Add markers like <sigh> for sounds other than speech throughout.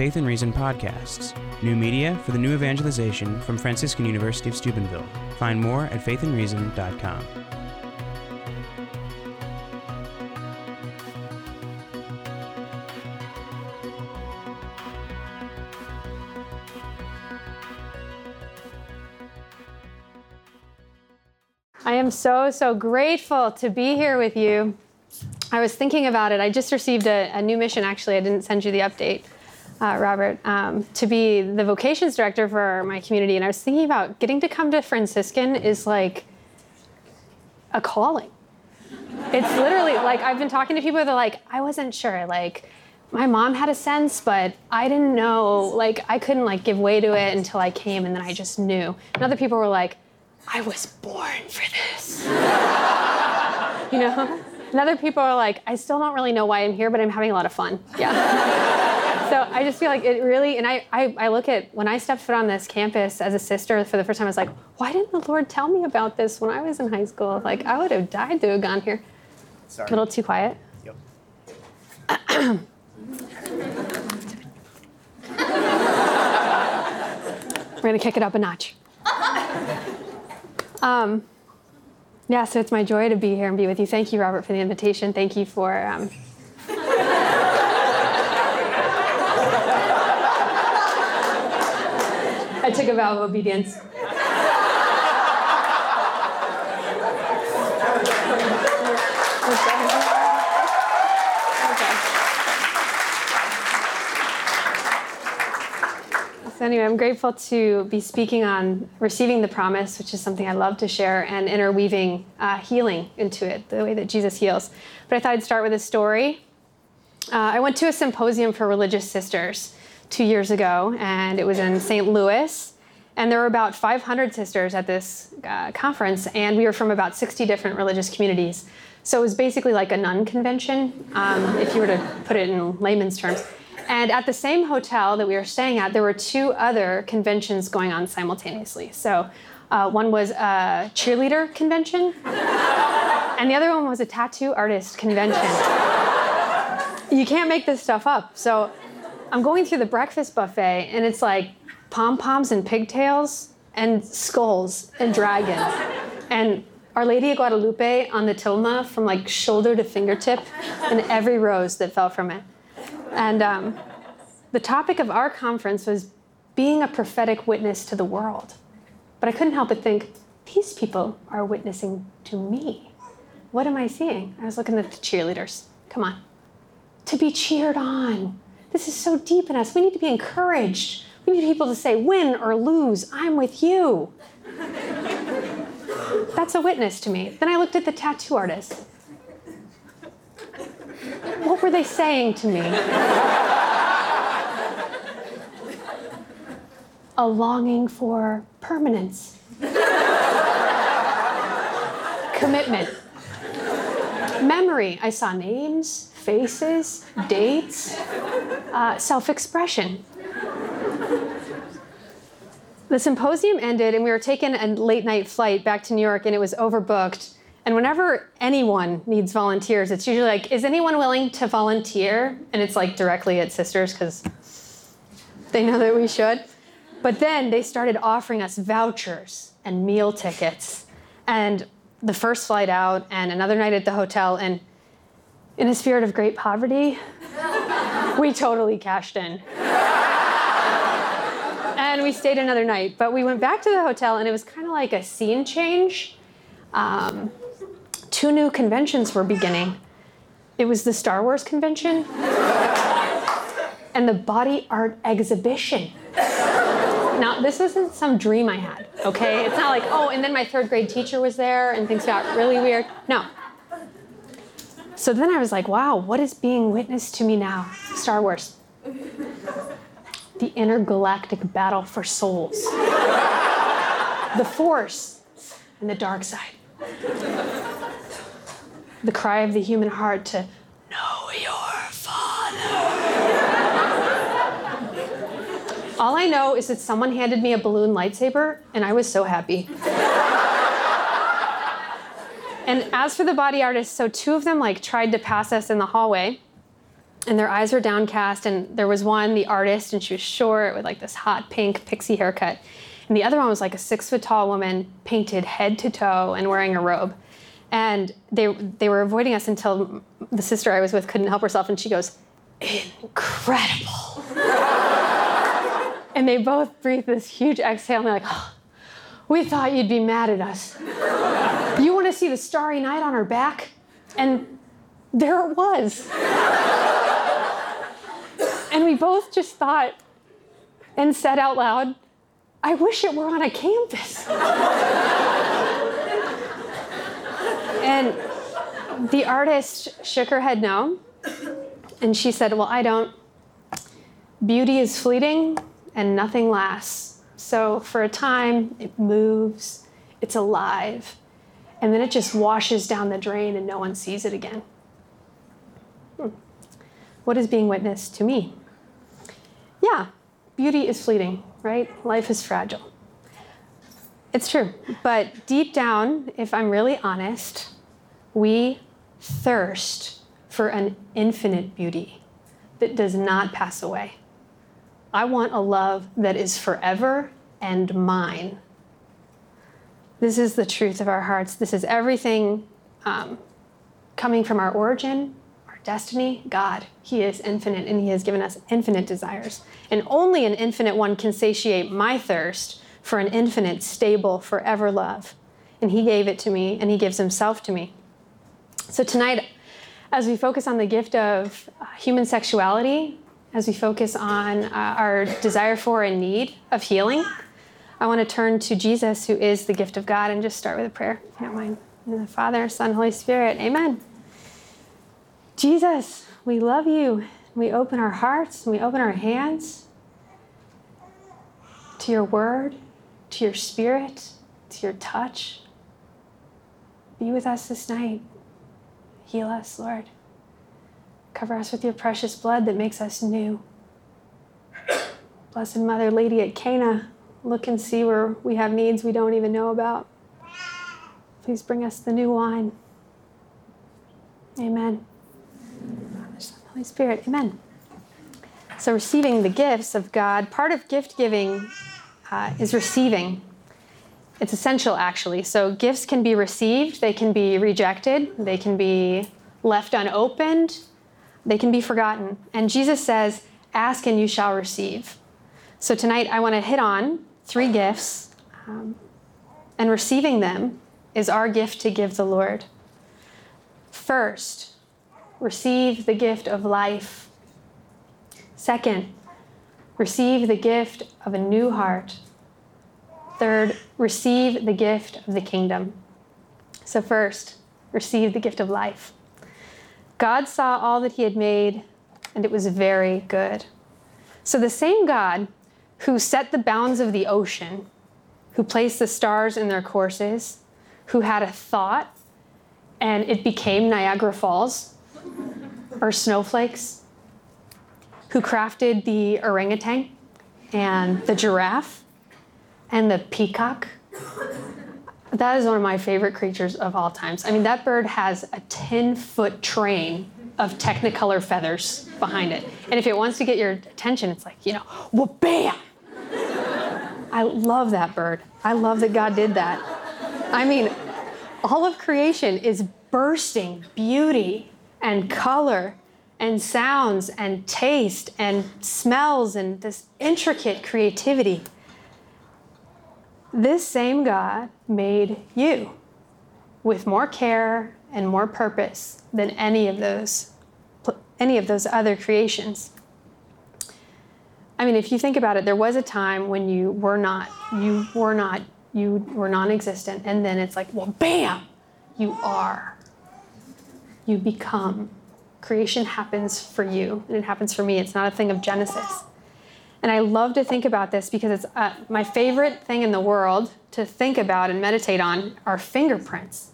Faith and Reason podcasts, new media for the new evangelization from Franciscan University of Steubenville. Find more at faithandreason.com. I am so, so grateful to be here with you. I was thinking about it. I just received a, a new mission, actually. I didn't send you the update, uh, Robert, um, to be the vocations director for my community. And I was thinking about getting to come to Franciscan is like a calling. It's literally like I've been talking to people that are like, I wasn't sure. Like, my mom had a sense, but I didn't know. Like, I couldn't like give way to it until I came, and then I just knew. And other people were like, I was born for this. <laughs> you know? And other people are like, I still don't really know why I'm here, but I'm having a lot of fun. Yeah. <laughs> so I just feel like it really, and I, I, I look at when I stepped foot on this campus as a sister for the first time, I was like, why didn't the Lord tell me about this when I was in high school? Like, I would have died to have gone here. Sorry. A little too quiet. Yep. We're going to kick it up a notch. <laughs> Um, yeah, so it's my joy to be here and be with you. Thank you, Robert, for the invitation. Thank you for. Um, took a vow of obedience. So anyway, I'm grateful to be speaking on receiving the promise, which is something I love to share, and interweaving uh, healing into it, the way that Jesus heals. But I thought I'd start with a story. Uh, I went to a symposium for religious sisters two years ago, and it was in St. Louis. And there were about 500 sisters at this uh, conference, and we were from about 60 different religious communities. So it was basically like a nun convention, um, if you were to put it in layman's terms. And at the same hotel that we were staying at, there were two other conventions going on simultaneously. So uh, one was a cheerleader convention, and the other one was a tattoo artist convention. you can't make this stuff up. So I'm going through the breakfast buffet, and it's like pom poms and pigtails, and skulls and dragons, and Our Lady of Guadalupe on the tilma from like shoulder to fingertip, and every rose that fell from it. And um, the topic of our conference was being a prophetic witness to the world. But I couldn't help but think, these people are witnessing to me. What am I seeing? I was looking at the cheerleaders. Come on. To be cheered on. This is so deep in us. We need to be encouraged. We need people to say, win or lose, I'm with you. That's a witness to me. Then I looked at the tattoo artist. What were they saying to me? A longing for permanence, commitment, memory. I saw names, faces, dates, uh, self expression. The symposium ended, and we were taking a late night flight back to New York, and it was overbooked. And whenever anyone needs volunteers, it's usually like, is anyone willing to volunteer? And it's like directly at Sisters because they know that we should. But then they started offering us vouchers and meal tickets, and the first flight out, and another night at the hotel. And in a spirit of great poverty, we totally cashed in. and we stayed another night. But we went back to the hotel, and it was kind of like a scene change. Um, two new conventions were beginning. It was the Star Wars convention and the body art exhibition. Now, this isn't some dream I had, okay? It's not like, oh, and then my third grade teacher was there and things got really weird. No. So then I was like, wow, what is being witnessed to me now? Star Wars. The intergalactic battle for souls. The Force and the dark side. The cry of the human heart to know your father. All I know is that someone handed me a balloon lightsaber, and I was so happy. And as for the body artists, so two of them like tried to pass us in the hallway, and their eyes were downcast. And there was one, the artist, and she was short with like this hot pink pixie haircut. And the other one was like a six foot tall woman, painted head to toe and wearing a robe. And they, they were avoiding us until the sister I was with couldn't help herself. And she goes, Incredible. <laughs> and they both breathed this huge exhale. And they're like, oh, We thought you'd be mad at us. You see the starry night on her back? And there it was. and we both just thought and said out loud, I wish it were on a campus. and the artist shook her head no. And she said, Well, I don't. Beauty is fleeting and nothing lasts. So for a time, it moves, it's alive, and then it just washes down the drain and no one sees it again. Hmm. What is being witnessed to me? Yeah, beauty is fleeting, right? Life is fragile. It's true. But deep down, if I'm really honest, we thirst for an infinite beauty that does not pass away. I want a love that is forever and mine. This is the truth of our hearts. This is everything um, coming from our origin, our destiny. God, He is infinite and He has given us infinite desires. And only an infinite one can satiate my thirst for an infinite, stable, forever love. And He gave it to me and He gives Himself to me. So tonight, as we focus on the gift of uh, human sexuality, as we focus on uh, our desire for and need of healing, I want to turn to Jesus, who is the gift of God, and just start with a prayer, you don't mind. In the Father, Son, Holy Spirit, amen. Jesus, we love you. We open our hearts and we open our hands to your word, to your spirit, to your touch. Be with us this night. Heal us, Lord. Cover us with your precious blood that makes us new. Blessed Mother, Lady at Cana, look and see where we have needs we don't even know about. Please bring us the new wine. Amen. Holy Spirit, amen. So, receiving the gifts of God, part of gift giving uh, is receiving. It's essential, actually. So, gifts can be received, they can be rejected, they can be left unopened, they can be forgotten. And Jesus says, Ask and you shall receive. So, tonight I want to hit on three gifts, um, and receiving them is our gift to give the Lord. First, receive the gift of life. Second, receive the gift of a new heart. Third, receive the gift of the kingdom. So, first, receive the gift of life. God saw all that he had made, and it was very good. So, the same God who set the bounds of the ocean, who placed the stars in their courses, who had a thought, and it became Niagara Falls or snowflakes, who crafted the orangutan and the giraffe and the peacock. That is one of my favorite creatures of all times. I mean, that bird has a 10 foot train of technicolor feathers behind it. And if it wants to get your attention, it's like, you know, well, bam! I love that bird. I love that God did that. I mean, all of creation is bursting beauty and color and sounds and taste and smells and this intricate creativity. This same God made you with more care and more purpose than any of those any of those other creations. I mean, if you think about it, there was a time when you were not, you were not, you were non-existent, and then it's like, well, bam, you are. You become. Creation happens for you, and it happens for me. It's not a thing of Genesis. And I love to think about this because it's uh, my favorite thing in the world to think about and meditate on are fingerprints.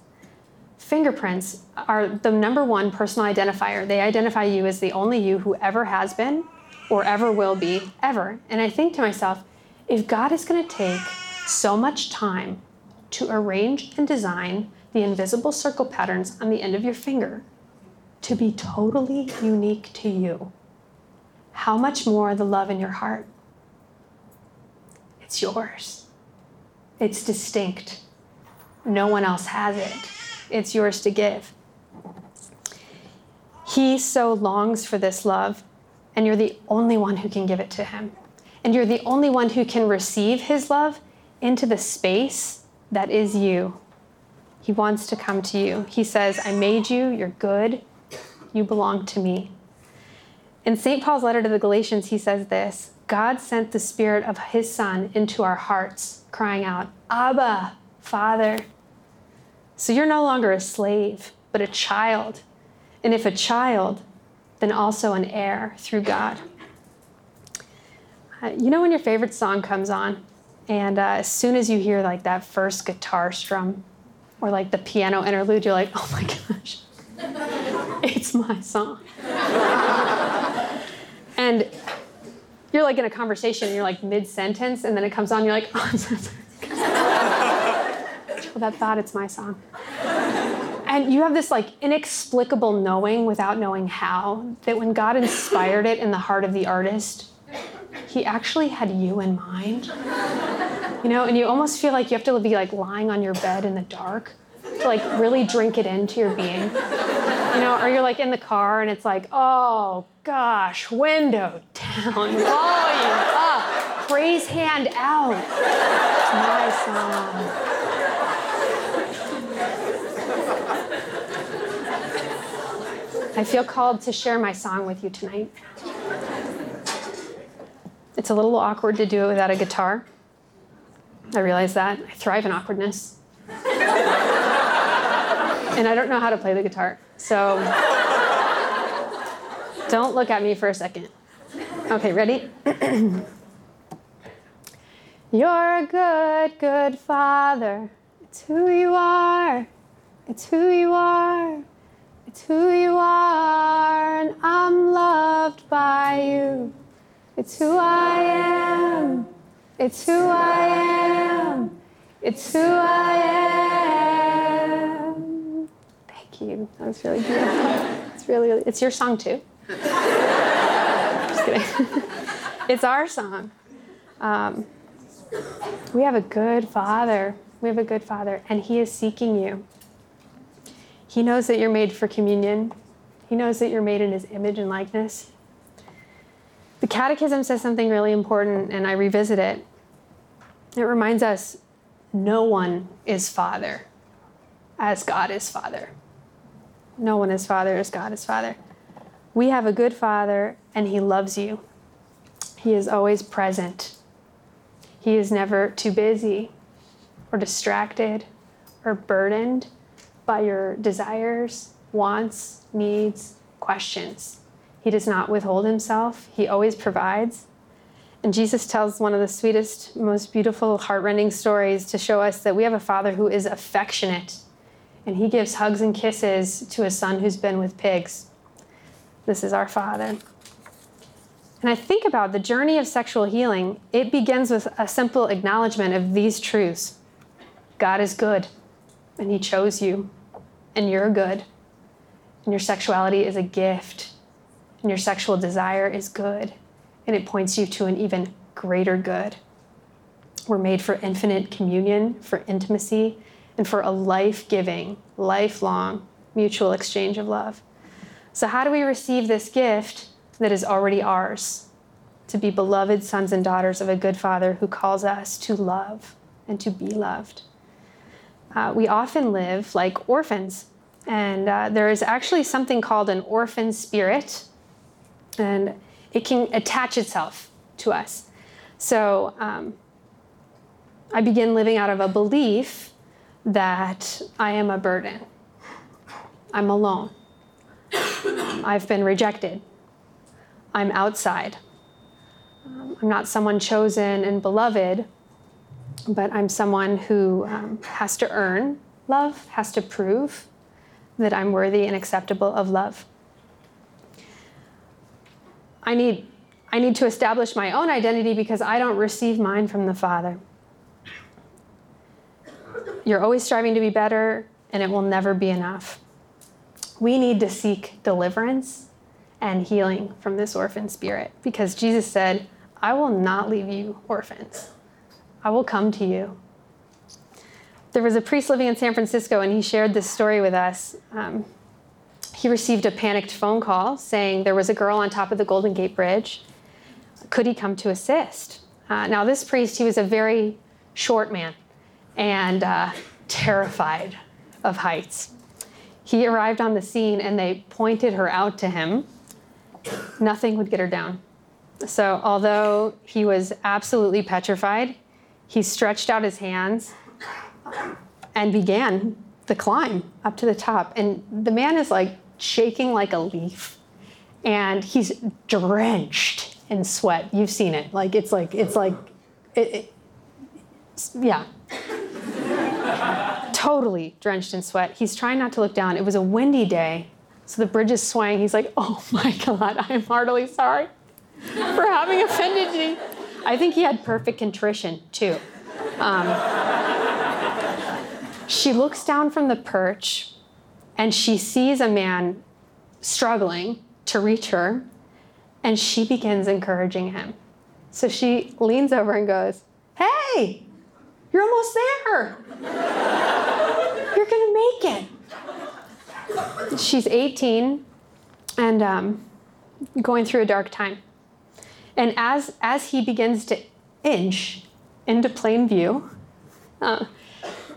Fingerprints are the number one personal identifier. They identify you as the only you who ever has been or ever will be, ever. And I think to myself, if God is going to take so much time to arrange and design the invisible circle patterns on the end of your finger, to be totally unique to you, how much more the love in your heart? It's yours. It's distinct. No one else has it. It's yours to give. He so longs for this love, and you're the only one who can give it to him. And you're the only one who can receive his love into the space that is you. He wants to come to you. He says, I made you, you're good, you belong to me. In St. Paul's letter to the Galatians, he says this God sent the Spirit of His Son into our hearts, crying out, Abba, Father. So you're no longer a slave, but a child. And if a child, then also an heir through God. Uh, you know when your favorite song comes on, and uh, as soon as you hear like that first guitar strum or like the piano interlude, you're like, oh my <laughs> gosh, it's my song. <laughs> and you're like in a conversation, you're like mid sentence, and then it comes on, you're like, <laughs> oh, I'm so sorry. well, that thought, it's my song. And you have this like inexplicable knowing without knowing how that when God inspired it in the heart of the artist, he actually had you in mind. You know, and you almost feel like you have to be like lying on your bed in the dark to like really drink it into your being. You know, or you're like in the car and it's like, oh gosh, window down, volume up, praise hand out. It's my song. I feel called to share my song with you tonight. It's a little awkward to do it without a guitar. I realize that. I thrive in awkwardness. and I don't know how to play the guitar. So don't look at me for a second. Okay, ready? <clears throat> You're a good, good father. It's who you are. It's who you are. It's who you are. And I'm loved by you. It's who I am. It's who I am. It's who I am. Thank you. That was really beautiful. <laughs> It's really, it's your song too. Just kidding. <laughs> it's our song. Um, we have a good father. We have a good father, and he is seeking you. He knows that you're made for communion. He knows that you're made in his image and likeness. The Catechism says something really important, and I revisit it. It reminds us no one is Father as God is Father. No one is Father as God is Father. We have a good Father, and He loves you. He is always present. He is never too busy or distracted or burdened by your desires, wants, needs, questions. He does not withhold himself, he always provides. And Jesus tells one of the sweetest, most beautiful, heartrending stories to show us that we have a father who is affectionate and he gives hugs and kisses to a son who's been with pigs. This is our father. And I think about the journey of sexual healing, it begins with a simple acknowledgement of these truths God is good, and he chose you, and you're good, and your sexuality is a gift and your sexual desire is good, and it points you to an even greater good. We're made for infinite communion, for intimacy, and for a life giving, lifelong mutual exchange of love. So, how do we receive this gift that is already ours? To be beloved sons and daughters of a good Father who calls us to love and to be loved. Uh, we often live like orphans, and uh, there is actually something called an orphan spirit and it can attach itself to us. So um, I begin living out of a belief that I am a burden. I'm alone. I've been rejected. I'm outside. Um, I'm not someone chosen and beloved, but I'm someone who um, has to earn love, has to prove that I'm worthy and acceptable of love. I need, I need to establish my own identity because I don't receive mine from the Father. You're always striving to be better, and it will never be enough. we need to seek deliverance and healing from this orphan spirit because Jesus said, I will not leave you orphans. I will come to you. There was a priest living in San Francisco, and he shared this story with us. Um, he received a panicked phone call saying there was a girl on top of the Golden Gate Bridge. Could he come to assist? Uh, now, this priest, he was a very short man and uh, terrified of heights. He arrived on the scene and they pointed her out to him. Nothing would get her down. So, although he was absolutely petrified, he stretched out his hands and began the climb up to the top. And the man is like shaking like a leaf and he's drenched in sweat. You've seen it. Like, it's like, it's like, it, it, yeah. totally drenched in sweat. He's trying not to look down. It was a windy day, so the bridge is swaying. He's like, oh my God, I am heartily sorry for having offended you. I think he had perfect contrition too. Um, she looks down from the perch and she sees a man struggling to reach her, and she begins encouraging him. So she leans over and goes, Hey, you're almost there. You're going to make it. She's 18 and um, going through a dark time. And as, as he begins to inch into plain view, uh,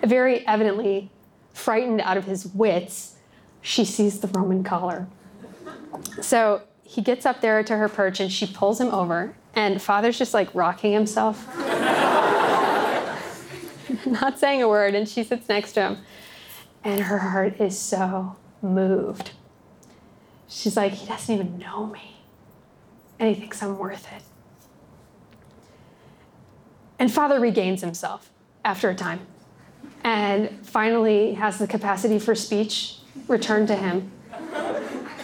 very evidently frightened out of his wits, she sees the Roman collar. So he gets up there to her perch and she pulls him over, and Father's just like rocking himself, <laughs> not saying a word, and she sits next to him. And her heart is so moved. She's like, he doesn't even know me, and he thinks I'm worth it. And Father regains himself after a time and finally has the capacity for speech returned to him.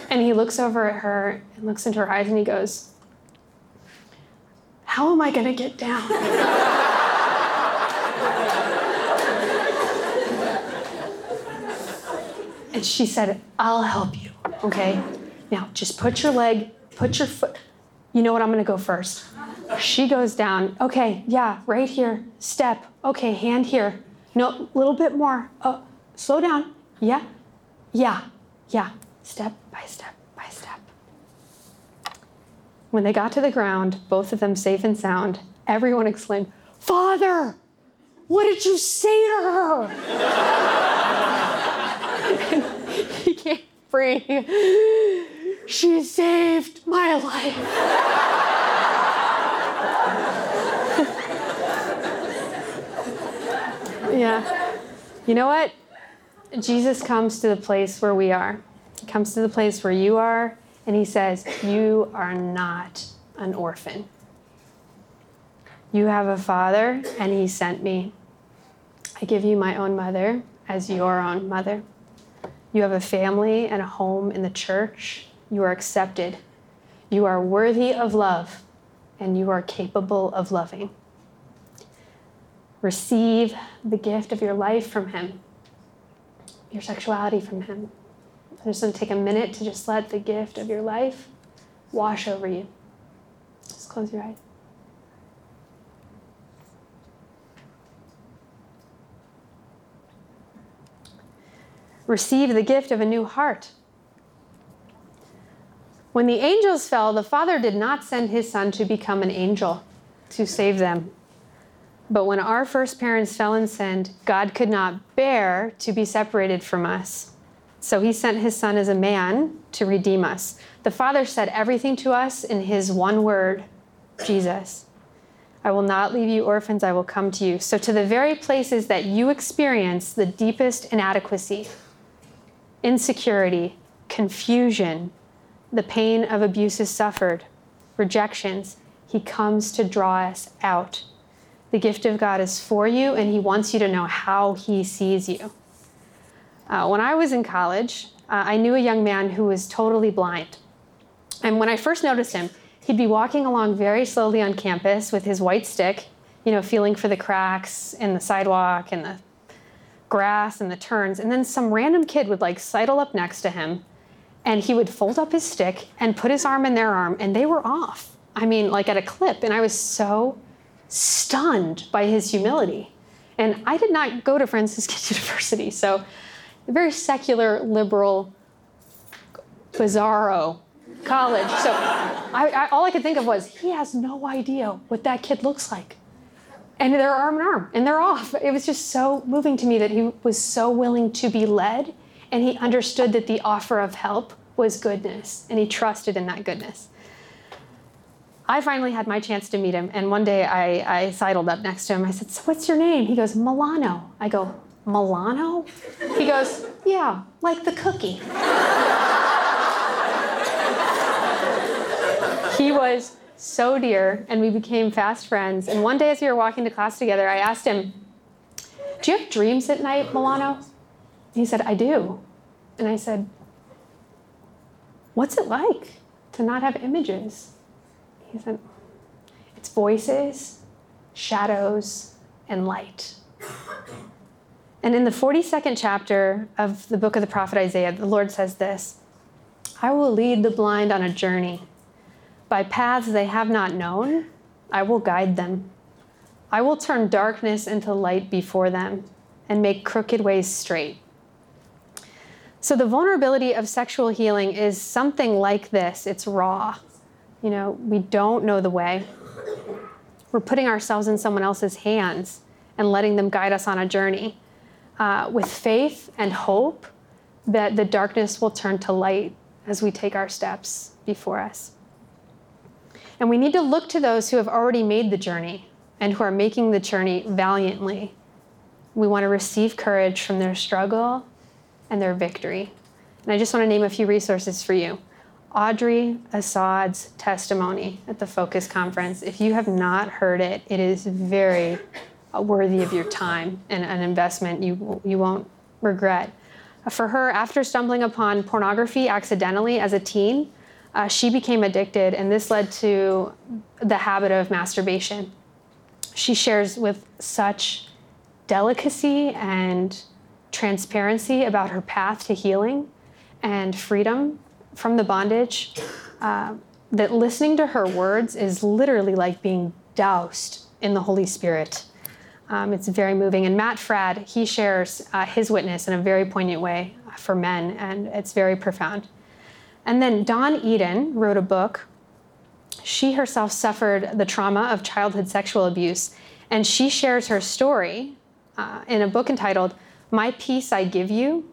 And he looks over at her and looks into her eyes and he goes, How am I going to get down? <laughs> and she said, I'll help you, okay? Now just put your leg, put your foot. You know what? I'm to go first. She goes down. Okay, yeah, right here. Step. Okay, hand here. No, a little bit more. Oh, slow down. Yeah, yeah, yeah. Step by step by step. When they got to the ground, both of them safe and sound, everyone exclaimed, Father, what did you say to her? <laughs> he can't breathe. She saved my life. yeah. You know what? Jesus comes to the place where we are. He comes to the place where you are, and he says, You are not an orphan. You have a father, and he sent me. I give you my own mother as your own mother. You have a family and a home in the church. You are accepted. You are worthy of love, and you are capable of loving. Receive the gift of your life from Him, your sexuality from Him. I'm just going to take a minute to just let the gift of your life wash over you. Just close your eyes. Receive the gift of a new heart. When the angels fell, the Father did not send his Son to become an angel to save them. But when our first parents fell and sinned, God could not bear to be separated from us. So he sent his son as a man to redeem us. The Father said everything to us in his one word, Jesus. I will not leave you orphans, I will come to you. So, to the very places that you experience the deepest inadequacy, insecurity, confusion, the pain of abuses suffered, rejections, he comes to draw us out the gift of God is for you, and He wants you to know how He sees you. Uh, when I was in college, uh, I knew a young man who was totally blind. And when I first noticed him, he'd be walking along very slowly on campus with his white stick, you know, feeling for the cracks in the sidewalk and the grass and the turns, and then some random kid would like sidle up next to him and he would fold up his stick and put his arm in their arm, and they were off. I mean, like at a clip. And I was so stunned by his humility. And I did not go to Franciscan <laughs> University, so a very secular, liberal, bizarro college. So I, I, all I could think of was, he has no idea what that kid looks like. And they're arm in arm, and they're off. It was just so moving to me that he was so willing to be led, and he understood that the offer of help was goodness, and he trusted in that goodness. I finally had my chance to meet him, and one day I, I sidled up next to him. I said, So, what's your name? He goes, Milano. I go, Milano? He goes, Yeah, like the cookie. <laughs> he was so dear, and we became fast friends. And one day, as we were walking to class together, I asked him, Do you have dreams at night, Milano? He said, I do. And I said, What's it like to not have images? He said, It's voices, shadows, and light. And in the 42nd chapter of the book of the prophet Isaiah, the Lord says this I will lead the blind on a journey. By paths they have not known, I will guide them. I will turn darkness into light before them and make crooked ways straight. So, the vulnerability of sexual healing is something like this it's raw. You know, we don't know the way. We're putting ourselves in someone else's hands and letting them guide us on a journey uh, with faith and hope that the darkness will turn to light as we take our steps before us. And we need to look to those who have already made the journey and who are making the journey valiantly. We want to receive courage from their struggle and their victory. And I just want to name a few resources for you. Audrey Assad's testimony at the Focus Conference. If you have not heard it, it is very worthy of your time and an investment you, you won't regret. For her, after stumbling upon pornography accidentally as a teen, uh, she became addicted, and this led to the habit of masturbation. She shares with such delicacy and transparency about her path to healing and freedom from the bondage uh, that listening to her words is literally like being doused in the Holy Spirit. Um, it's very moving. And Matt Fradd, he shares uh, his witness in a very poignant way for men, and it's very profound. And then Dawn Eden wrote a book. She herself suffered the trauma of childhood sexual abuse, and she shares her story uh, in a book entitled My Peace I Give You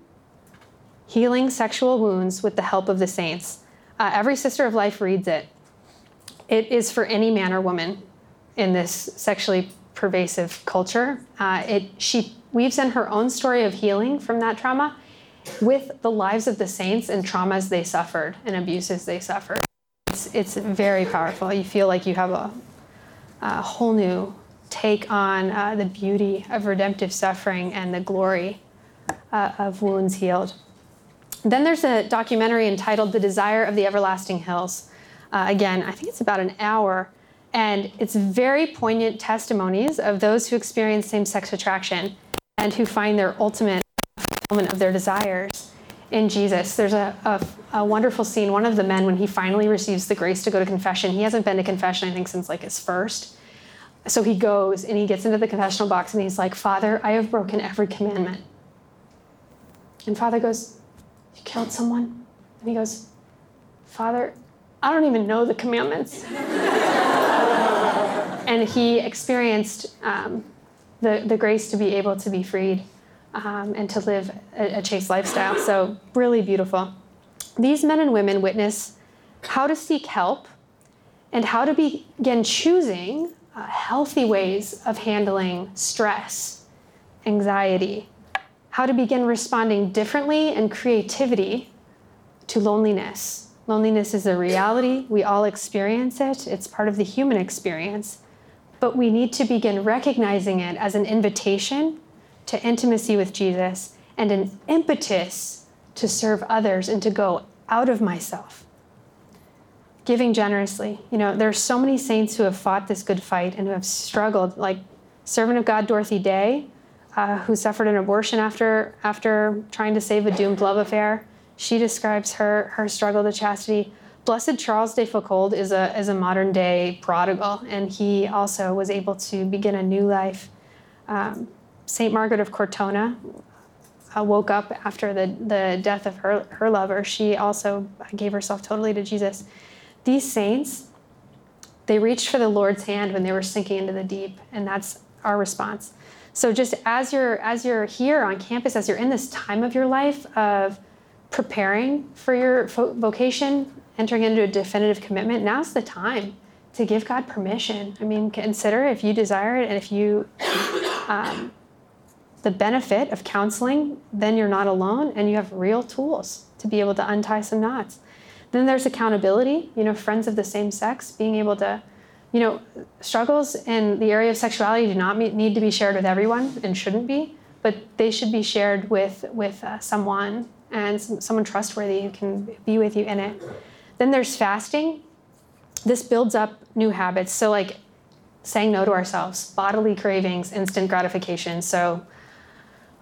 Healing Sexual Wounds with the Help of the Saints. Uh, every Sister of Life reads it. It is for any man or woman in this sexually pervasive culture. Uh, it, she weaves in her own story of healing from that trauma with the lives of the saints and traumas they suffered and abuses they suffered. It's, it's very powerful. You feel like you have a, a whole new take on uh, the beauty of redemptive suffering and the glory uh, of wounds healed. Then there's a documentary entitled The Desire of the Everlasting Hills. Uh, again, I think it's about an hour, and it's very poignant testimonies of those who experience same sex attraction and who find their ultimate fulfillment of their desires in Jesus. There's a, a, a, wonderful scene. One of the men, when he finally receives the grace to go to confession, he hasn't been to confession, I think, since like his first. So he goes and he gets into the confessional box and he's like, Father, I have broken every commandment. And Father goes, You killed someone? And he goes, Father, I don't even know the commandments. <laughs> and he experienced um, the, the grace to be able to be freed um, and to live a, a chaste lifestyle. So, really beautiful. These men and women witness how to seek help and how to begin choosing uh, healthy ways of handling stress, anxiety, how to begin responding differently and creativity to loneliness. Loneliness is a reality. We all experience it, it's part of the human experience. But we need to begin recognizing it as an invitation to intimacy with Jesus and an impetus to serve others and to go out of myself. Giving generously. You know, there are so many saints who have fought this good fight and who have struggled, like servant of God Dorothy Day. uh, who suffered an abortion after after trying to save a doomed love affair. She describes her her struggle to chastity. Blessed Charles de Foucauld is a is a modern day prodigal, and he also was able to begin a new life. Um, Saint Margaret of Cortona uh, woke up after the the death of her her lover. She also gave herself totally to Jesus. These saints, they reached for the Lord's hand when they were sinking into the deep, and that's our response. So just as you're as you're here on campus, as you're in this time of your life of preparing for your vocation, entering into a definitive commitment, now's the time to give God permission. I mean, consider if you desire it and if you um, the benefit of counseling, then you're not alone and you have real tools to be able to untie some knots. Then there's accountability, you know, friends of the same sex, being able to you know, struggles in the area of sexuality do not need to be shared with everyone and shouldn't be, but they should be shared with with uh, someone and some, someone trustworthy who can be with you in it. Then there's fasting. This builds up new habits. So like saying no to ourselves, bodily cravings, instant gratification. So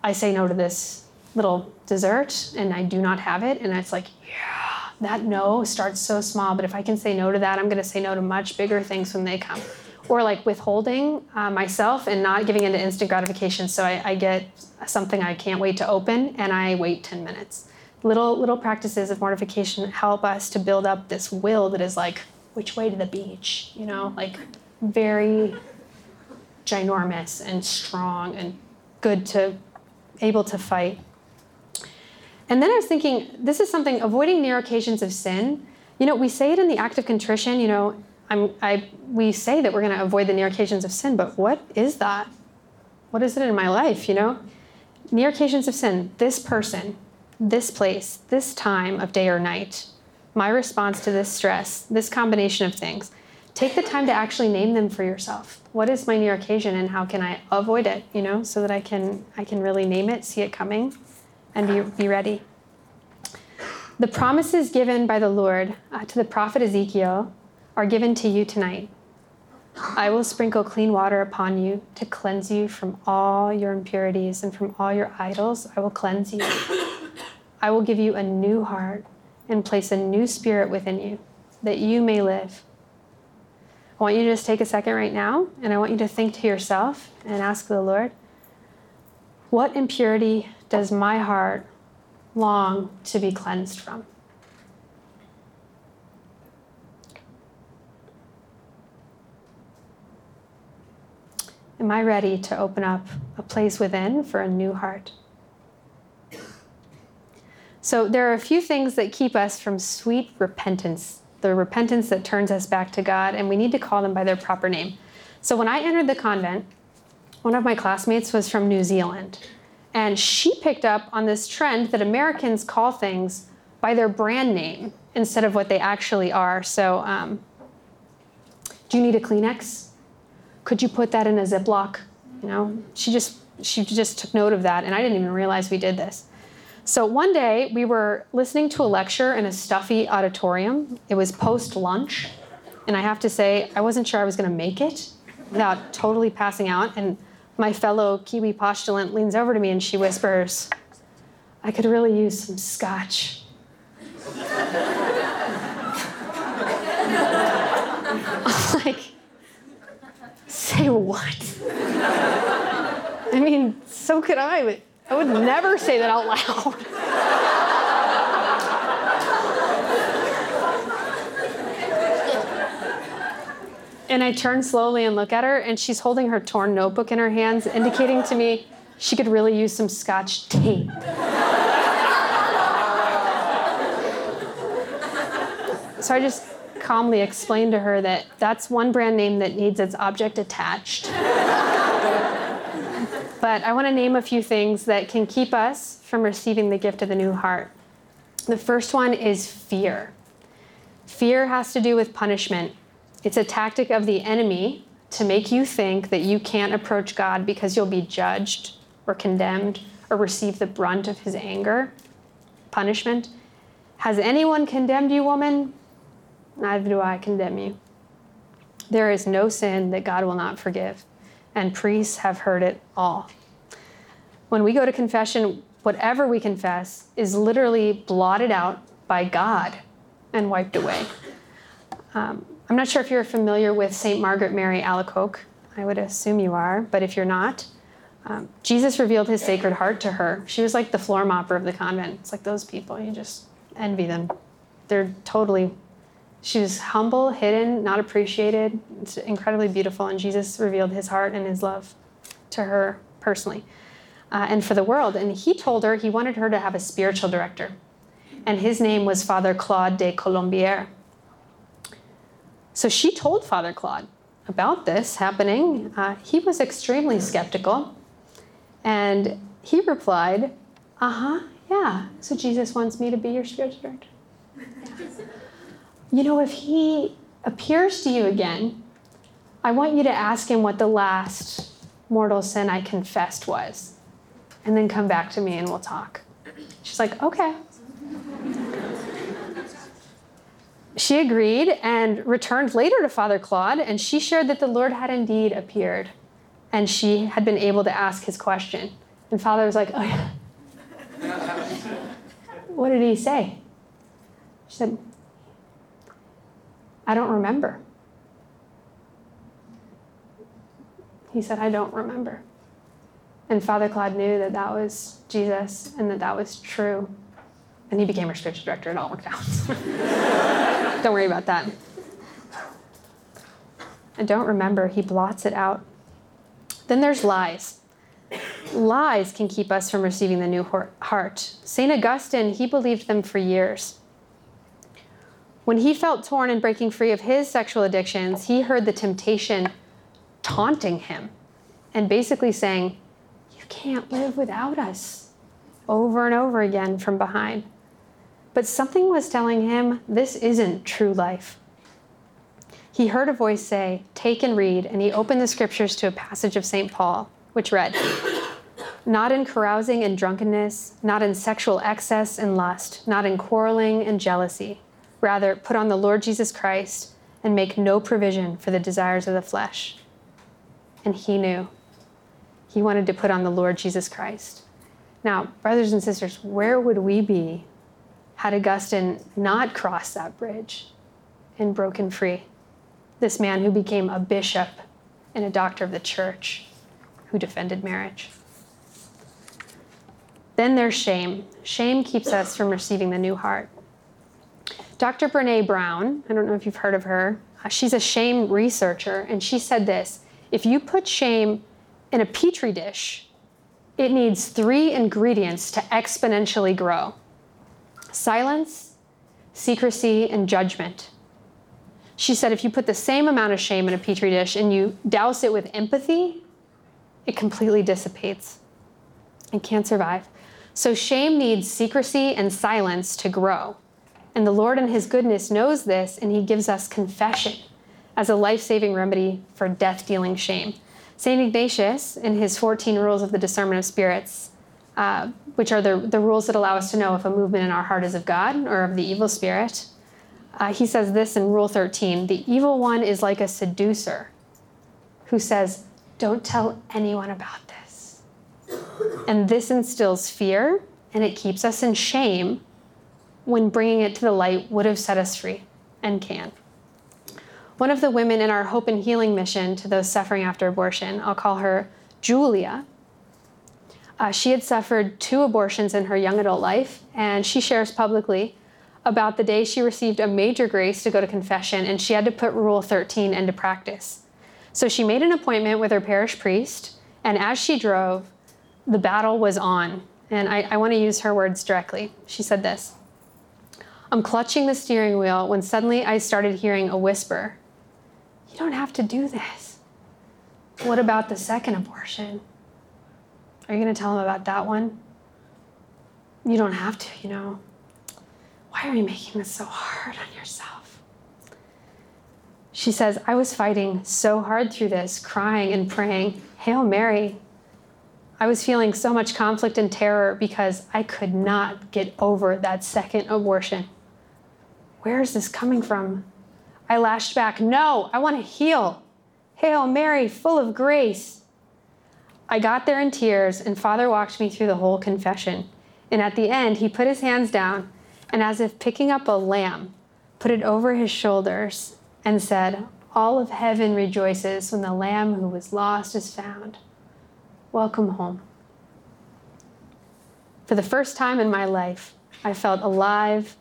I say no to this little dessert and I do not have it, and it's like, yeah that no starts so small, but if I can say no to that, I'm going to say no to much bigger things when they come. Or like withholding uh, myself and not giving into instant gratification. So I, I get something I can't wait to open and I wait 10 minutes. Little little practices of mortification help us to build up this will that is like, which way to the beach? You know, like very ginormous and strong and good to able to fight and then I was thinking, this is something avoiding near occasions of sin. You know, we say it in the act of contrition. You know, I'm, I we say that we're going to avoid the near occasions of sin, but what is that? What is it in my life? You know, near occasions of sin. This person, this place, this time of day or night. My response to this stress, this combination of things. Take the time to actually name them for yourself. What is my near occasion, and how can I avoid it? You know, so that I can I can really name it, see it coming and be, be ready. The promises given by the Lord uh, to the prophet Ezekiel are given to you tonight. I will sprinkle clean water upon you to cleanse you from all your impurities and from all your idols. I will cleanse you. I will give you a new heart and place a new spirit within you that you may live. I want you to just take a second right now and I want you to think to yourself and ask the Lord, what impurity does my heart long to be cleansed from? Am I ready to open up a place within for a new heart? So, there are a few things that keep us from sweet repentance, the repentance that turns us back to God, and we need to call them by their proper name. So, when I entered the convent, one of my classmates was from New Zealand. And she picked up on this trend that Americans call things by their brand name instead of what they actually are. So, um, do you need a Kleenex? Could you put that in a Ziploc? You know, she just she just took note of that, and I didn't even realize we did this. So one day we were listening to a lecture in a stuffy auditorium. It was post lunch, and I have to say I wasn't sure I was going to make it without totally passing out and my fellow Kiwi postulant leans over to me and she whispers, I could really use some scotch. I'm like, say what? I mean, so could I, but I would never say that out loud. And I turn slowly and look at her, and she's holding her torn notebook in her hands, indicating to me she could really use some scotch tape. so I just calmly explained to her that that's one brand name that needs its object attached. but I want to name a few things that can keep us from receiving the gift of the new heart. The first one is fear. Fear has to do with punishment. It's a tactic of the enemy to make you think that you can't approach God because you'll be judged or condemned or receive the brunt of his anger, punishment. Has anyone condemned you, woman? Neither do I condemn you. There is no sin that God will not forgive, and priests have heard it all. When we go to confession, whatever we confess is literally blotted out by God and wiped away. Um, I'm not sure if you're familiar with St. Margaret Mary Alacoque. I would assume you are, but if you're not, um, Jesus revealed his sacred heart to her. She was like the floor mopper of the convent. It's like those people, you just envy them. They're totally, she was humble, hidden, not appreciated. It's incredibly beautiful, and Jesus revealed his heart and his love to her personally uh, and for the world. And he told her he wanted her to have a spiritual director, and his name was Father Claude de Colombière. So she told Father Claude about this happening. Uh, he was extremely skeptical. And he replied, Uh huh, yeah. So Jesus wants me to be your spiritual director. you know, if he appears to you again, I want you to ask him what the last mortal sin I confessed was. And then come back to me and we'll talk. She's like, Okay. She agreed and returned later to Father Claude, and she shared that the Lord had indeed appeared and she had been able to ask his question. And Father was like, Oh, yeah. <laughs> what did he say? She said, I don't remember. He said, I don't remember. And Father Claude knew that that was Jesus and that that was true. And he became our spiritual director. It all worked out. <laughs> don't worry about that. I don't remember. He blots it out. Then there's lies. Lies can keep us from receiving the new heart. St. Augustine, he believed them for years. When he felt torn and breaking free of his sexual addictions, he heard the temptation taunting him and basically saying, You can't live without us, over and over again from behind. But something was telling him this isn't true life he heard a voice say, Take and read, and he opened the scriptures to a passage of St. Paul, which read, Not in carousing and drunkenness, not in sexual excess and lust, not in quarreling and jealousy. Rather, put on the Lord Jesus Christ and make no provision for the desires of the flesh. And he knew. He wanted to put on the Lord Jesus Christ. Now, brothers and sisters, where would we be had Augustine not crossed that bridge and broken free? this man who became a bishop and a doctor of the church who defended marriage. Then there's shame. Shame keeps us from receiving the new heart. Dr. Brene Brown, I don't know if you've heard of her, uh, she's a shame researcher, and she said this if you put shame in a petri dish, it needs three ingredients to exponentially grow silence, secrecy, and judgment. She said if you put the same amount of shame in a petri dish and you douse it with empathy, it completely dissipates and can't survive. So shame needs secrecy and silence to grow. And the Lord in His goodness knows this, and He gives us confession as a life saving remedy for death dealing shame. St. Ignatius, in his 14 rules of the discernment of spirits, uh, which are the, the rules that allow us to know if a movement in our heart is of God or of the evil spirit, uh, he says this in Rule 13 The evil one is like a seducer who says, Don't tell anyone about this. And this instills fear and it keeps us in shame when bringing it to the light would have set us free and can. One of the women in our Hope and Healing mission to those suffering after abortion, I'll call her Julia. Uh, she had suffered two abortions in her young adult life, and she shares publicly about the day she received a major grace to go to confession and she had to put Rule 13 into practice. So she made an appointment with her parish priest, and as she drove, the battle was on. And I, I want to use her words directly. She said this I'm clutching the steering wheel when suddenly I started hearing a whisper You don't have to do this. What about the second abortion? Are you going to tell him about that one? You don't have to, you know. Why are you making this so hard on yourself? She says, I was fighting so hard through this, crying and praying, Hail Mary. I was feeling so much conflict and terror because I could not get over that second abortion. Where is this coming from? I lashed back, No, I want to heal. Hail Mary, full of grace. I got there in tears, and Father walked me through the whole confession. And at the end, he put his hands down and, as if picking up a lamb, put it over his shoulders and said, All of heaven rejoices when the lamb who was lost is found. Welcome home. For the first time in my life, I felt alive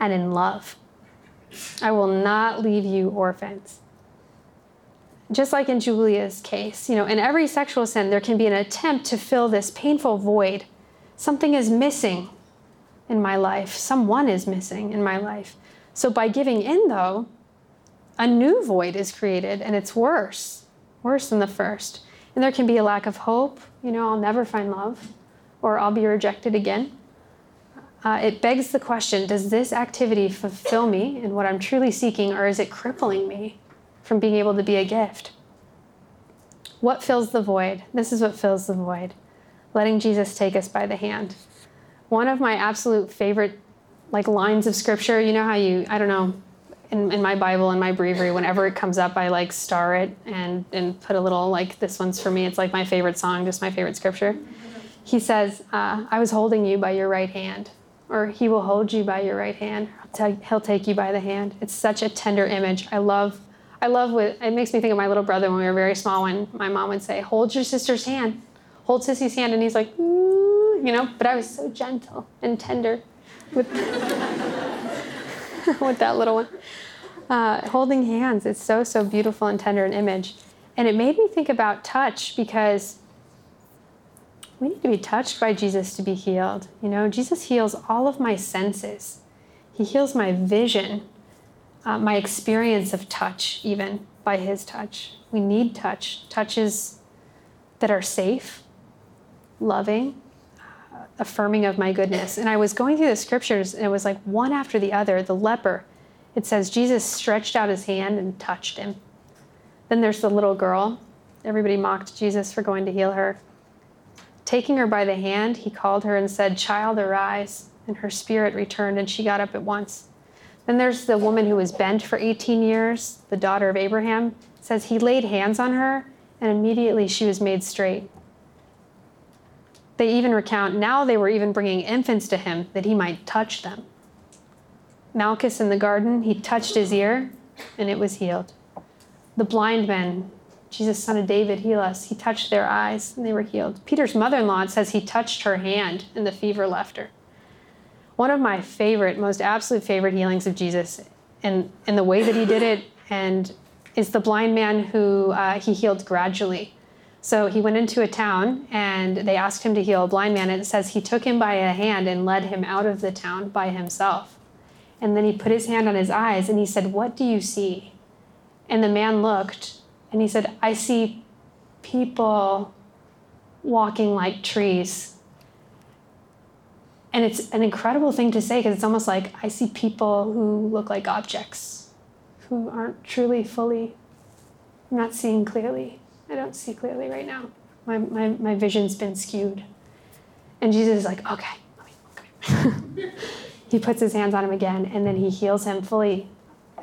and in love. I will not leave you orphans just like in Julia's case, you know, in every sexual sin, there can be an attempt to fill this painful void. Something is missing in my life, someone is missing in my life. So by giving in, though, a new void is created and it's worse, worse than the first. And there can be a lack of hope, you know, I'll never find love or I'll be rejected again. Uh, it begs the question does this activity fulfill me in what I'm truly seeking, or is it crippling me? From being able to be a gift. What fills the void? This is what fills the void. Letting Jesus take us by the hand. One of my absolute favorite like lines of scripture, you know how you, I don't know, in, in my Bible and my breviary, whenever it comes up, I like star it and, and put a little like this one's for me. It's like my favorite song, just my favorite scripture. He says, uh, I was holding you by your right hand, or he will hold you by your right hand. He'll take you by the hand. It's such a tender image. I love I love what it makes me think of my little brother when we were very small. When my mom would say, "Hold your sister's hand, hold Sissy's hand," and he's like, Ooh, you know. But I was so gentle and tender with <laughs> with that little one. Uh, holding hands, it's so so beautiful and tender an image, and it made me think about touch because we need to be touched by Jesus to be healed. You know, Jesus heals all of my senses. He heals my vision uh, my experience of touch, even by His touch. We need touch, touches that are safe, loving, uh, affirming of my goodness. And I was going through the scriptures, and it was like one after the other. The leper, it says Jesus stretched out his hand and touched him. Then there's the little girl. Everybody mocked Jesus for going to heal her. Taking her by the hand, he called her and said, Child, arise. And her spirit returned, and she got up at once. Then there's the woman who was bent for 18 years, the daughter of Abraham. It says he laid hands on her and immediately she was made straight. They even recount now they were even bringing infants to him that he might touch them. Malchus in the garden, he touched his ear and it was healed. The blind men, Jesus, son of David, heal us. He touched their eyes and they were healed. Peter's mother in law says he touched her hand and the fever left her one of my favorite, most absolute favorite healings of Jesus, and, and the way that he did it, and is the blind man who uh, he healed gradually. So he went into a town and they asked him to heal a blind man, and it says he took him by a hand and led him out of the town by himself. And then he put his hand on his eyes and he said, What do you see? And the man looked and he said, I see people walking like trees and it's an incredible thing to say because it's almost like I see people who look like objects, who aren't truly fully, I'm not seeing clearly. I don't see clearly right now. My, my, my vision's been skewed. And Jesus is like, okay, okay. <laughs> he puts his hands on him again and then he heals him fully.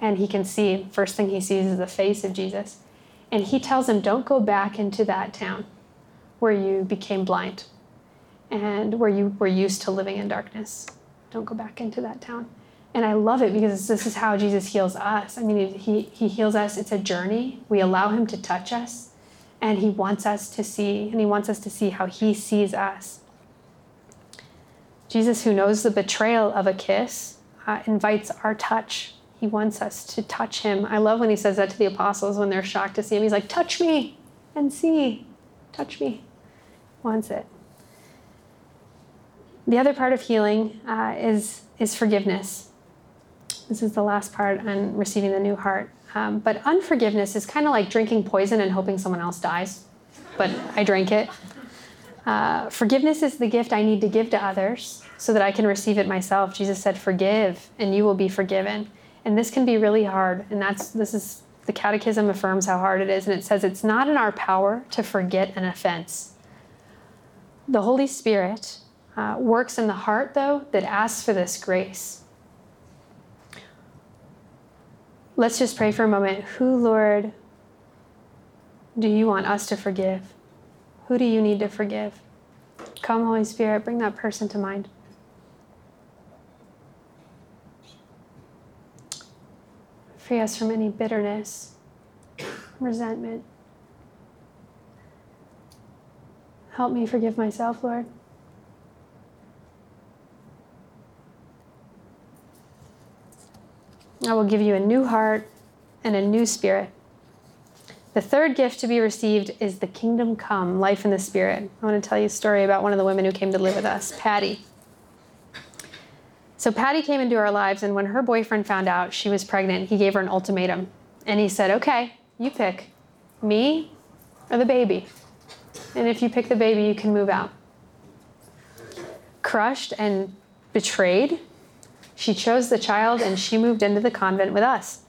And he can see, first thing he sees is the face of Jesus. And he tells him, don't go back into that town where you became blind and where you were used to living in darkness. Don't go back into that town. And I love it because this is how Jesus heals us. I mean, he, he heals us, it's a journey. We allow him to touch us, and he wants us to see, and he wants us to see how he sees us. Jesus, who knows the betrayal of a kiss, uh, invites our touch. He wants us to touch him. I love when he says that to the apostles when they're shocked to see him. He's like, Touch me and see. Touch me. Wants it. The other part of healing uh, is, is forgiveness. This is the last part on receiving the new heart. Um, but unforgiveness is kind of like drinking poison and hoping someone else dies, but I drank it. Uh, forgiveness is the gift I need to give to others so that I can receive it myself. Jesus said, "Forgive, and you will be forgiven." And this can be really hard, and that's this is the Catechism affirms how hard it is, and it says it's not in our power to forget an offense. The Holy Spirit uh, works in the heart, though, that asks for this grace. Let's just pray for a moment. Who, Lord, do you want us to forgive? Who do you need to forgive? Come, Holy Spirit, bring that person to mind. Free us from any bitterness, resentment. Help me forgive myself, Lord. I will give you a new heart and a new spirit. The third gift to be received is the kingdom come, life in the spirit. I want to tell you a story about one of the women who came to live with us, Patty. So, Patty came into our lives, and when her boyfriend found out she was pregnant, he gave her an ultimatum. And he said, Okay, you pick me or the baby. And if you pick the baby, you can move out. Crushed and betrayed, she chose the child and she moved into the convent with us.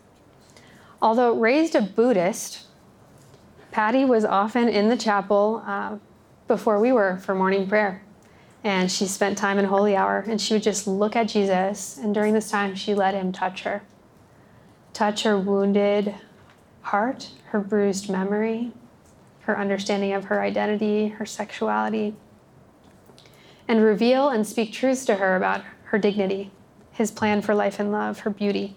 Although raised a Buddhist, Patty was often in the chapel uh, before we were for morning prayer. And she spent time in holy hour and she would just look at Jesus. And during this time, she let him touch her touch her wounded heart, her bruised memory, her understanding of her identity, her sexuality, and reveal and speak truths to her about her dignity, his plan for life and love, her beauty.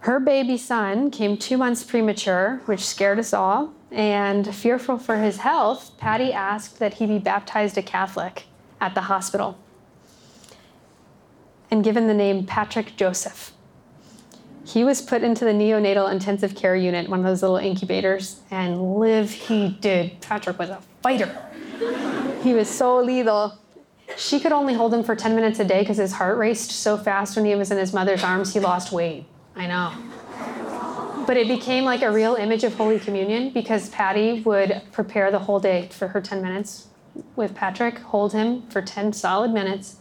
Her baby son came two months premature, which scared us all. And fearful for his health, Patty asked that he be baptized a Catholic at the hospital and given the name Patrick Joseph. He was put into the neonatal intensive care unit, one of those little incubators, and live he did. Patrick was a fighter. he was so lethal. She could only hold him for 10 minutes a day because his heart raced so fast when he was in his mother's arms, he lost weight. I know. But it became like a real image of Holy Communion because Patty would prepare the whole day for her 10 minutes with Patrick, hold him for 10 solid minutes,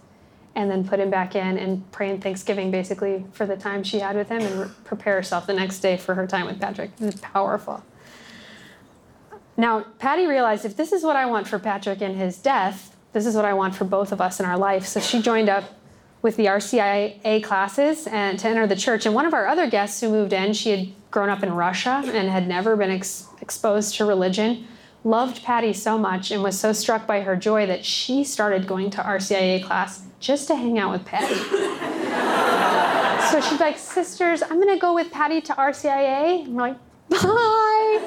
and then put him back in and pray in Thanksgiving basically for the time she had with him and re- prepare herself the next day for her time with Patrick. It was powerful. Now, Patty realized if this is what I want for Patrick in his death, this is what I want for both of us in our life. So she joined up with the RCIA classes and to enter the church. And one of our other guests who moved in, she had grown up in Russia and had never been ex- exposed to religion, loved Patty so much and was so struck by her joy that she started going to RCIA class just to hang out with Patty. so she's like, Sisters, I'm going to go with Patty to RCIA. And we're like, Bye.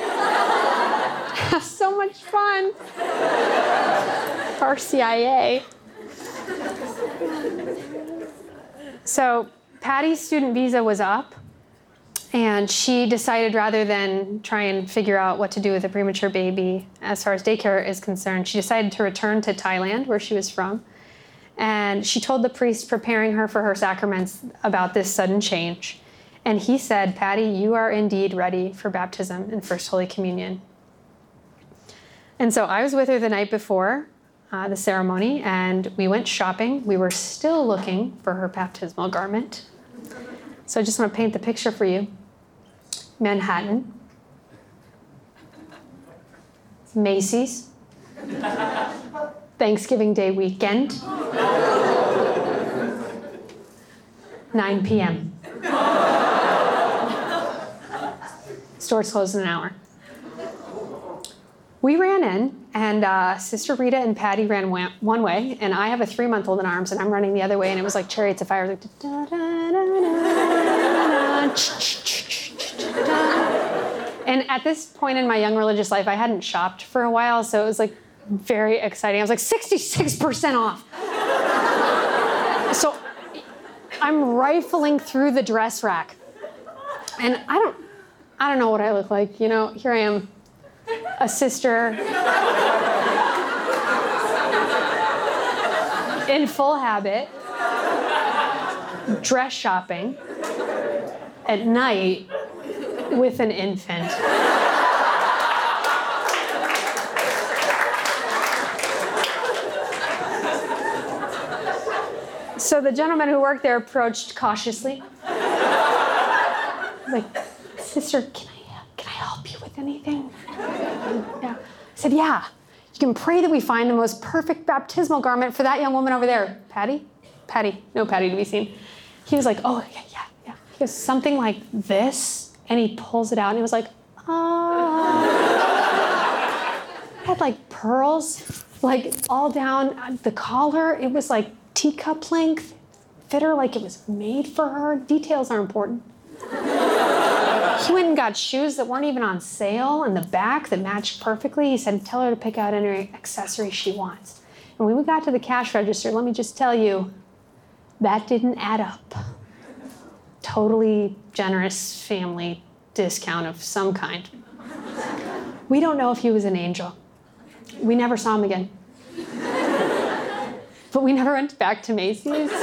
<laughs> Have so much fun. RCIA. So Patty's student visa was up, and she decided rather than try and figure out what to do with a premature baby as far as daycare is concerned, she decided to return to Thailand, where she was from. And she told the priest preparing her for her sacraments about this sudden change. And he said, Patty, you are indeed ready for baptism and First Holy Communion. And so I was with her the night before uh, the ceremony and we went shopping. We were still looking for her baptismal garment. So I just want to paint the picture for you Manhattan, Macy's, Thanksgiving Day weekend, 9 p.m. Stores closed in an hour. We ran in, and uh, Sister Rita and Patty ran one way, and I have a three month old in arms, and I'm running the other way, and it was like chariots of fire. Like, and at this point in my young religious life, I hadn't shopped for a while, so it was like very exciting. I was like 66% off. so I'm rifling through the dress rack, and I don't, I don't know what I look like. You know, here I am a sister in full habit, dress shopping at night with an infant. So the gentleman who worked there approached cautiously. Like, sister, can I, uh, can I help you anything? Yeah. I said, Yeah. You can pray that we find the most perfect baptismal garment for that young woman over there. Patty? Patty. No Patty to be seen. He was like, Oh, yeah, yeah, yeah. He goes, Something like this. And he pulls it out and he was like, Ah. <laughs> It had like pearls, like all down the collar. It was like teacup length, fit her like it was made for her. Details are important. He went and got shoes that weren't even on sale in the back that matched perfectly. He said, Tell her to pick out any accessory she wants. And when we got to the cash register, let me just tell you, that didn't add up. Totally generous family discount of some kind. We don't know if he was an angel. We never saw him again. but we never went back to Macy's. <laughs>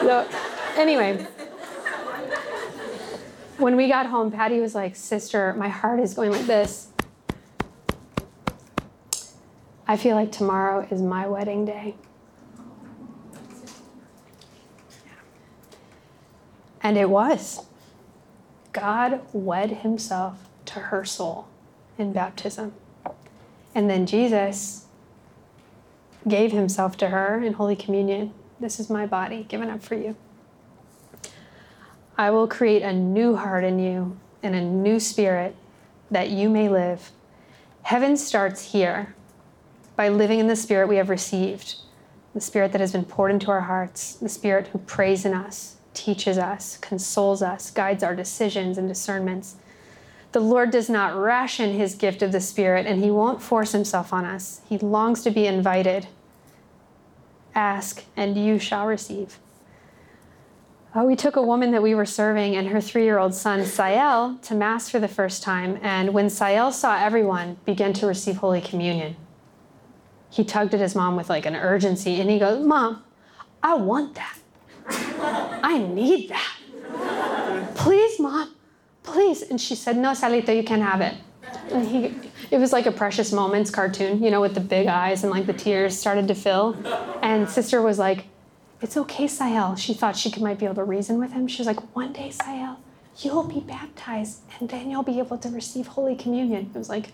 so, anyway, when we got home, Patty was like, Sister, my heart is going like this. I feel like tomorrow is my wedding day. And it was. God wed himself to her soul in baptism. And then Jesus gave himself to her in Holy Communion. This is my body given up for you. I will create a new heart in you and a new spirit that you may live. Heaven starts here by living in the spirit we have received, the spirit that has been poured into our hearts, the spirit who prays in us, teaches us, consoles us, guides our decisions and discernments. The Lord does not ration his gift of the Spirit, and he won't force himself on us. He longs to be invited. Ask, and you shall receive. Oh, we took a woman that we were serving and her three year old son, Sael, to Mass for the first time. And when Sael saw everyone begin to receive Holy Communion, he tugged at his mom with like an urgency and he goes, Mom, I want that. I need that. Please, mom, please. And she said, No, Salito, you can't have it. And he, it was like a Precious Moments cartoon, you know, with the big eyes and like the tears started to fill. And sister was like, It's okay, Sael. She thought she might be able to reason with him. She was like, One day, Sael, you'll be baptized and then you'll be able to receive Holy Communion. It was like,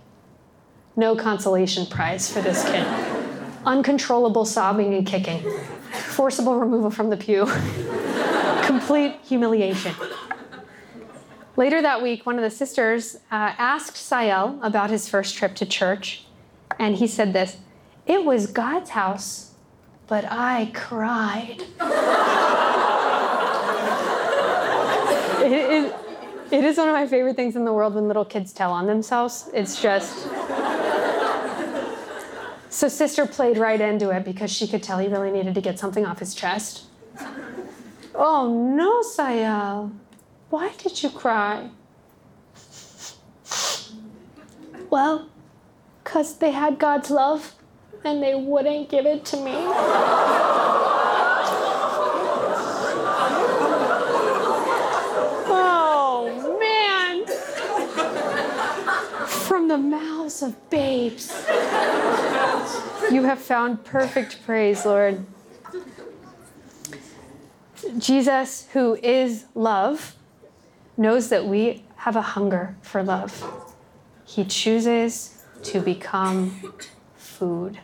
no consolation prize for this kid. <laughs> Uncontrollable sobbing and kicking, forcible removal from the pew <laughs> complete humiliation. Later that week, one of the sisters uh, asked Sael about his first trip to church, and he said this It was God's house, but I cried. it, it, it is one of my favorite things in the world when little kids tell on themselves. It's just. So, sister played right into it because she could tell he really needed to get something off his chest. Oh no, Sael. Why did you cry? Well, because they had God's love and they wouldn't give it to me. oh, man. From the mouths of babes. You have found perfect praise, Lord. Jesus, who is love, knows that we have a hunger for love. He chooses to become food.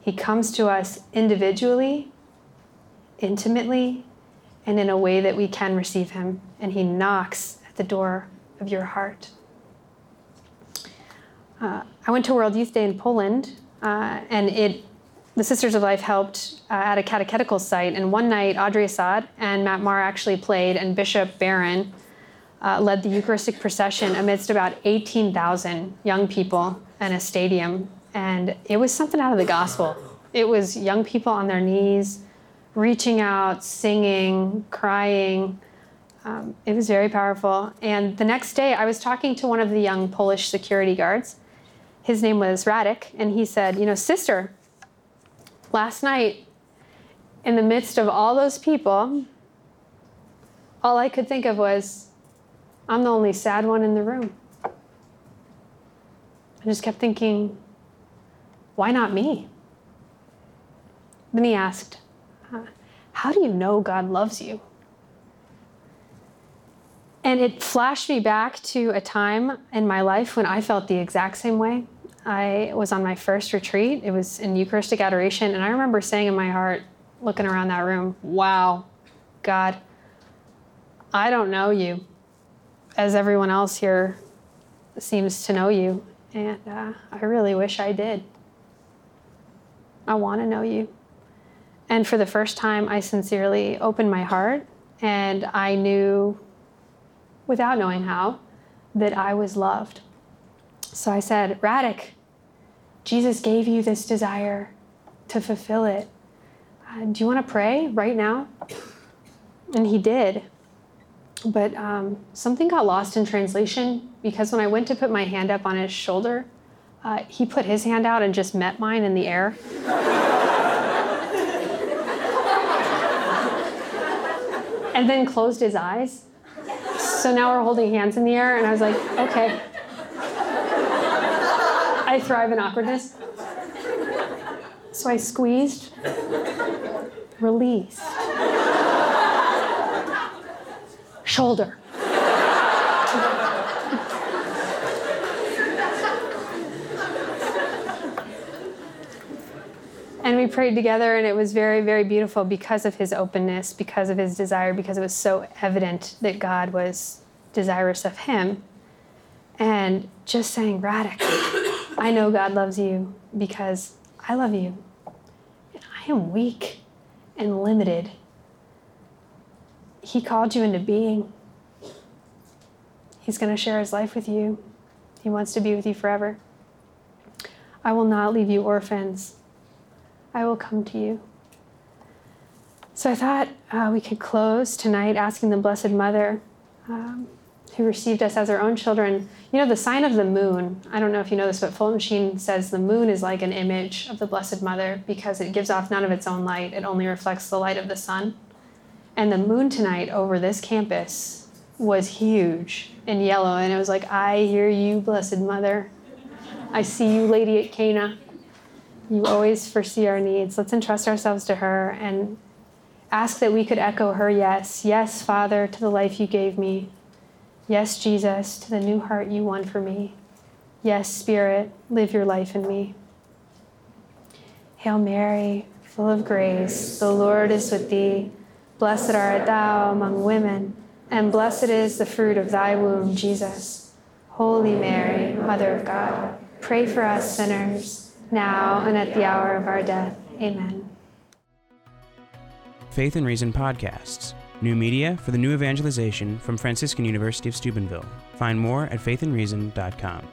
He comes to us individually, intimately, and in a way that we can receive Him. And He knocks at the door of your heart. Uh, I went to World Youth Day in Poland, uh, and it the Sisters of Life helped uh, at a catechetical site, and one night Audrey Assad and Matt Maher actually played, and Bishop Barron uh, led the Eucharistic procession amidst about 18,000 young people in a stadium, and it was something out of the gospel. It was young people on their knees, reaching out, singing, crying. Um, it was very powerful. And the next day, I was talking to one of the young Polish security guards. His name was Radek, and he said, You know, sister, last night, in the midst of all those people, all I could think of was, I'm the only sad one in the room. I just kept thinking, why not me? Then he asked, How do you know God loves you? And it flashed me back to a time in my life when I felt the exact same way. I was on my first retreat. It was in Eucharistic adoration. And I remember saying in my heart, looking around that room, wow, God, I don't know you as everyone else here seems to know you, and uh, I really wish I did. I want to know you. And for the first time, I sincerely opened my heart, and I knew, without knowing how, that I was loved. So I said, Radek, Jesus gave you this desire to fulfill it. Uh, do you want to pray right now? And he did. But um, something got lost in translation because when I went to put my hand up on his shoulder, uh, he put his hand out and just met mine in the air. and then closed his eyes. So now we're holding hands in the air, and I was like, okay. I thrive in awkwardness. So I squeezed, released, shoulder. Prayed together, and it was very, very beautiful because of his openness, because of his desire, because it was so evident that God was desirous of him. And just saying, Radek, I know God loves you because I love you. And I am weak and limited. He called you into being. He's going to share his life with you. He wants to be with you forever. I will not leave you orphans. I will come to you. So I thought uh, we could close tonight asking the Blessed Mother, um, who received us as her own children. You know, the sign of the moon, I don't know if you know this, but Fulton Sheen says the moon is like an image of the Blessed Mother because it gives off none of its own light, it only reflects the light of the sun. And the moon tonight over this campus was huge and yellow, and it was like, I hear you, Blessed Mother. I see you, Lady at Cana. You always foresee our needs. Let's entrust ourselves to her and ask that we could echo her yes. Yes, Father, to the life you gave me. Yes, Jesus, to the new heart you won for me. Yes, Spirit, live your life in me. Hail Mary, full of grace, the Lord is with thee. Blessed art thou among women, and blessed is the fruit of thy womb, Jesus. Holy Mary, Mother of God, pray for us sinners now and at the hour of our death. Amen. Faith and Reason podcasts. New media for the new evangelization from Franciscan University of Steubenville. Find more at faithandreason.com.